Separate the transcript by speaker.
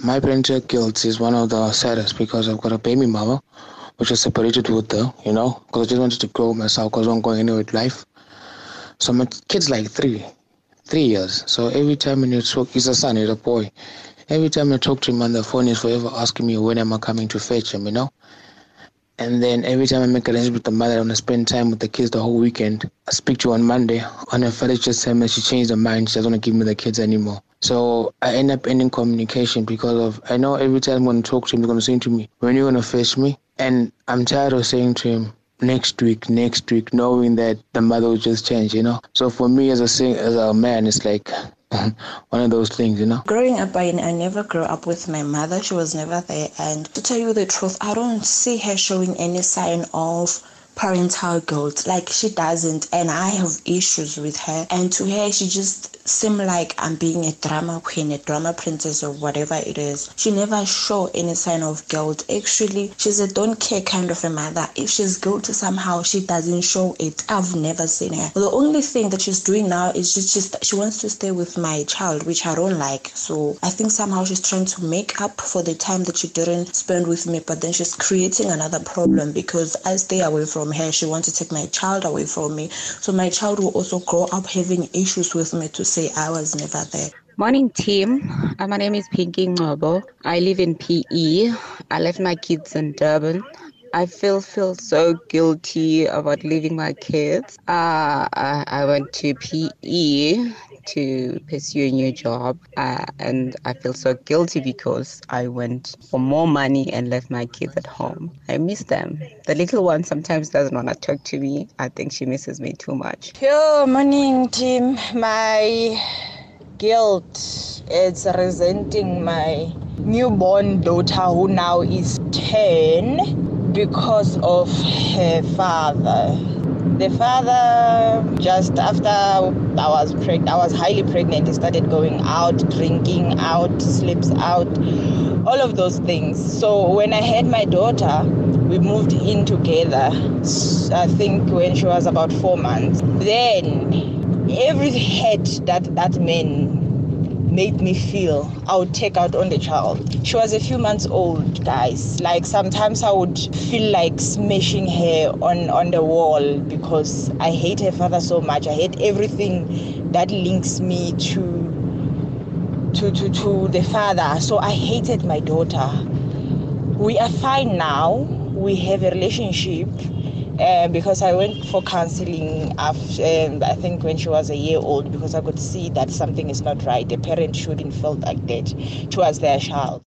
Speaker 1: My parental guilt is one of the saddest because I've got a baby mama, which is separated with her, you know, because I just wanted to grow myself because I'm going anywhere with life. So my kid's like three, three years. So every time when you talk, he's a son, he's a boy. Every time I talk to him on the phone, he's forever asking me when am I coming to fetch him, you know. And then every time I make arrangements with the mother, I want to spend time with the kids the whole weekend. I speak to her on Monday. On a Friday, just tell me she changed her mind. She doesn't want to give me the kids anymore. So I end up ending communication because of I know every time I'm going to talk to him, he's going to say to me, "When are you going to fetch me?" And I'm tired of saying to him, "Next week, next week," knowing that the mother will just change, you know. So for me as a as a man, it's like one of those things, you know.
Speaker 2: Growing up, I, I never grew up with my mother. She was never there. And to tell you the truth, I don't see her showing any sign of parental guilt. Like she doesn't, and I have issues with her. And to her, she just seemed like I'm being a drama queen, a drama princess, or whatever it is. She never show any sign of guilt. Actually, she's a don't care kind of a mother. If she's guilty somehow, she doesn't show it. I've never seen her. The only thing that she's doing now is just, just she wants to stay with my child, which I don't like. So I think somehow she's trying to make up for the time that she didn't spend with me, but then she's creating another problem because I stay away from her. She wants to take my child away from me. So my child will also grow up having issues with me to say I was never there.
Speaker 3: Morning, team. Uh, my name is Pinky Ngobo. I live in PE. I left my kids in Durban. I feel feel so guilty about leaving my kids. Uh, I, I went to PE to pursue a new job, uh, and I feel so guilty because I went for more money and left my kids at home. I miss them. The little one sometimes doesn't want to talk to me. I think she misses me too much.
Speaker 4: Good morning, team. My guilt is resenting my newborn daughter who now is 10 because of her father. The father, just after I was pregnant, I was highly pregnant, he started going out, drinking out, sleeps out, all of those things. So when I had my daughter, we moved in together, I think when she was about four months. Then every hate that that man made me feel I would take out on the child. She was a few months old, guys. Like sometimes I would feel like smashing her on, on the wall because I hate her father so much. I hate everything that links me to to, to, to the father. So I hated my daughter. We are fine now. We have a relationship uh, because I went for counseling after, um, I think when she was a year old because I could see that something is not right. A parent shouldn't feel like that towards their child.